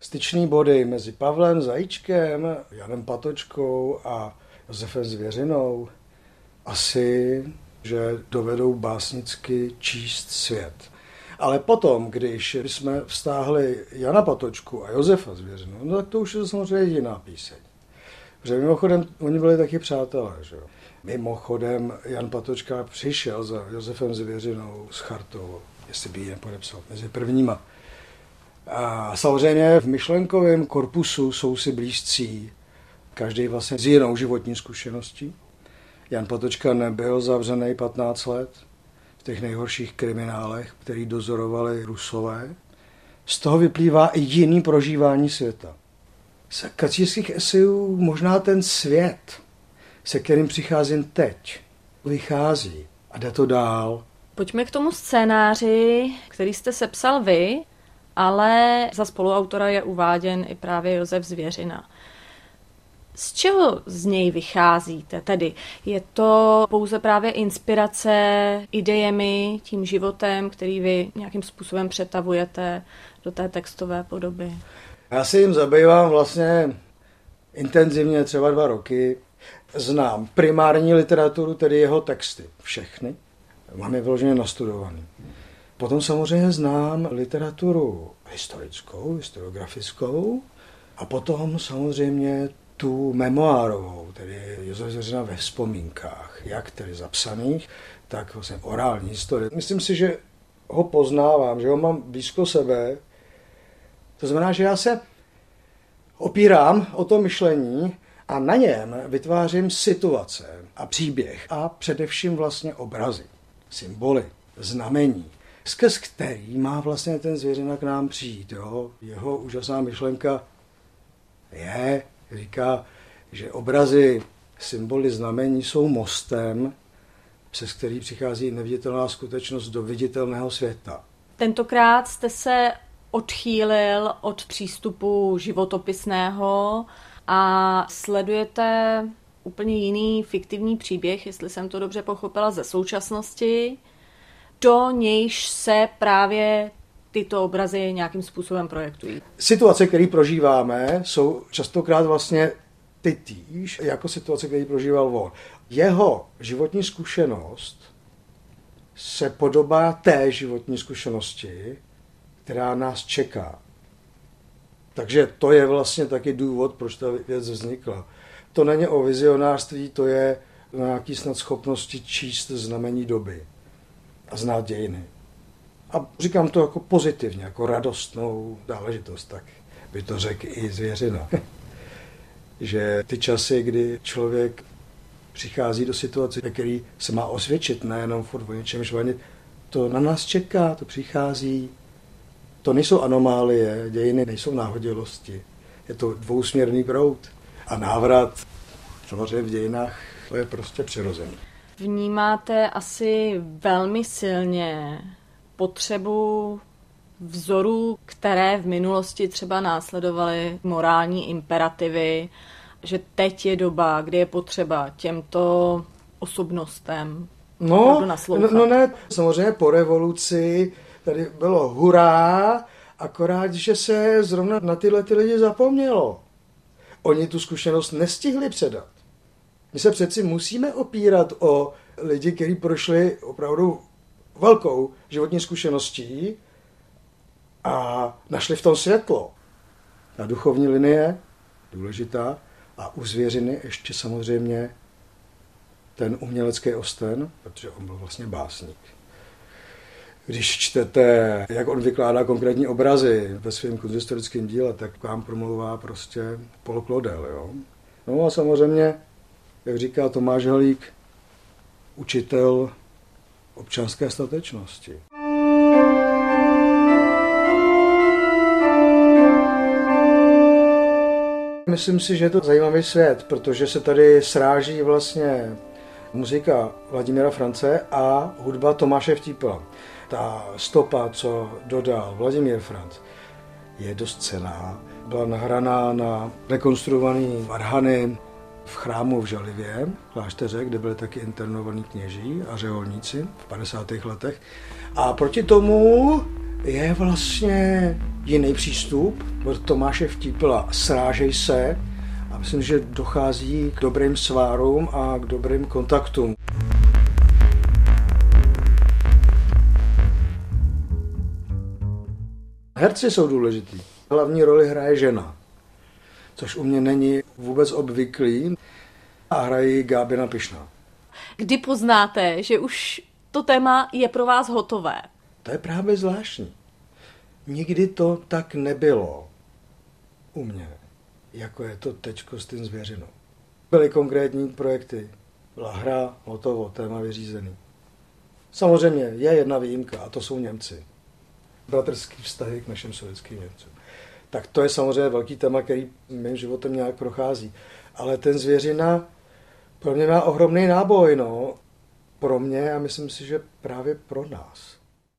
styčný body mezi Pavlem Zajíčkem, Janem Patočkou a Josefem Zvěřinou asi, že dovedou básnicky číst svět. Ale potom, když jsme vztáhli Jana Patočku a Josefa Zvěřinu, no tak to už je samozřejmě jiná píseň. Protože mimochodem, oni byli taky přátelé, že jo. Mimochodem, Jan Patočka přišel za Josefem Zvěřinou s chartou, jestli by ji nepodepsal, mezi prvníma. A samozřejmě v myšlenkovém korpusu jsou si blízcí, každý vlastně s jinou životní zkušeností. Jan Patočka nebyl zavřený 15 let v těch nejhorších kriminálech, který dozorovali Rusové. Z toho vyplývá i jiný prožívání světa. Z kacířských esejů možná ten svět, se kterým přicházím teď, vychází a jde to dál. Pojďme k tomu scénáři, který jste sepsal vy, ale za spoluautora je uváděn i právě Josef Zvěřina. Z čeho z něj vycházíte? Tedy je to pouze právě inspirace idejemi, tím životem, který vy nějakým způsobem přetavujete do té textové podoby? Já si jim zabývám vlastně intenzivně třeba dva roky. Znám primární literaturu, tedy jeho texty, všechny. Mám je vyloženě nastudovaný. Potom samozřejmě znám literaturu historickou, historiografickou a potom samozřejmě tu memoárovou, tedy Josef Zeřina ve vzpomínkách, jak tedy zapsaných, tak vlastně orální historie. Myslím si, že ho poznávám, že ho mám blízko sebe. To znamená, že já se opírám o to myšlení a na něm vytvářím situace a příběh a především vlastně obrazy, symboly, znamení, skrz který má vlastně ten zvěřina k nám přijít. Jo? Jeho úžasná myšlenka je, říká, že obrazy, symboly, znamení jsou mostem, přes který přichází neviditelná skutečnost do viditelného světa. Tentokrát jste se odchýlil od přístupu životopisného a sledujete úplně jiný fiktivní příběh, jestli jsem to dobře pochopila, ze současnosti, do nějž se právě tyto obrazy nějakým způsobem projektují. Situace, které prožíváme, jsou častokrát vlastně ty týž, jako situace, které prožíval on. Jeho životní zkušenost se podobá té životní zkušenosti, která nás čeká. Takže to je vlastně taky důvod, proč ta věc vznikla. To není o vizionářství, to je nějaký snad schopnosti číst znamení doby a znát dějiny. A říkám to jako pozitivně, jako radostnou záležitost, tak by to řekl i zvěřina. že ty časy, kdy člověk přichází do situace, ve který se má osvědčit, nejenom furt o něčem žvanit, to na nás čeká, to přichází. To nejsou anomálie, dějiny nejsou náhodilosti. Je to dvousměrný proud. A návrat samozřejmě v dějinách to je prostě přirozený. Vnímáte asi velmi silně potřebu vzorů, které v minulosti třeba následovaly morální imperativy, že teď je doba, kdy je potřeba těmto osobnostem no, no, no ne, samozřejmě po revoluci tady bylo hurá, akorát, že se zrovna na tyhle ty lidi zapomnělo. Oni tu zkušenost nestihli předat. My se přeci musíme opírat o lidi, kteří prošli opravdu velkou životní zkušeností a našli v tom světlo. Ta duchovní linie, důležitá, a u zvěřiny ještě samozřejmě ten umělecký osten, protože on byl vlastně básník. Když čtete, jak on vykládá konkrétní obrazy ve svém kunsthistorickém díle, tak vám promlouvá prostě Paul Claudel. Jo? No a samozřejmě, jak říká Tomáš Halík, učitel občanské statečnosti. Myslím si, že je to zajímavý svět, protože se tady sráží vlastně muzika Vladimíra France a hudba Tomáše Vtípila. Ta stopa, co dodal Vladimír Franc, je dost cená. Byla nahraná na rekonstruovaný varhany v chrámu v Žalivě, klášteře, kde byli taky internovaní kněží a řeholníci v 50. letech. A proti tomu je vlastně jiný přístup od Tomáše Vtípila Srážej se a myslím, že dochází k dobrým svárům a k dobrým kontaktům. Herci jsou důležitý. Hlavní roli hraje žena, což u mě není vůbec obvyklý a hrají Gábina Pišná. Kdy poznáte, že už to téma je pro vás hotové? To je právě zvláštní. Nikdy to tak nebylo u mě, jako je to teďko s tím zvěřinou. Byly konkrétní projekty, byla hra, hotovo, téma vyřízený. Samozřejmě je jedna výjimka a to jsou Němci. Bratrský vztahy k našim sovětským Němcům. Tak to je samozřejmě velký téma, který mým životem nějak prochází. Ale ten zvěřina pro mě má ohromný náboj, no. Pro mě a myslím si, že právě pro nás.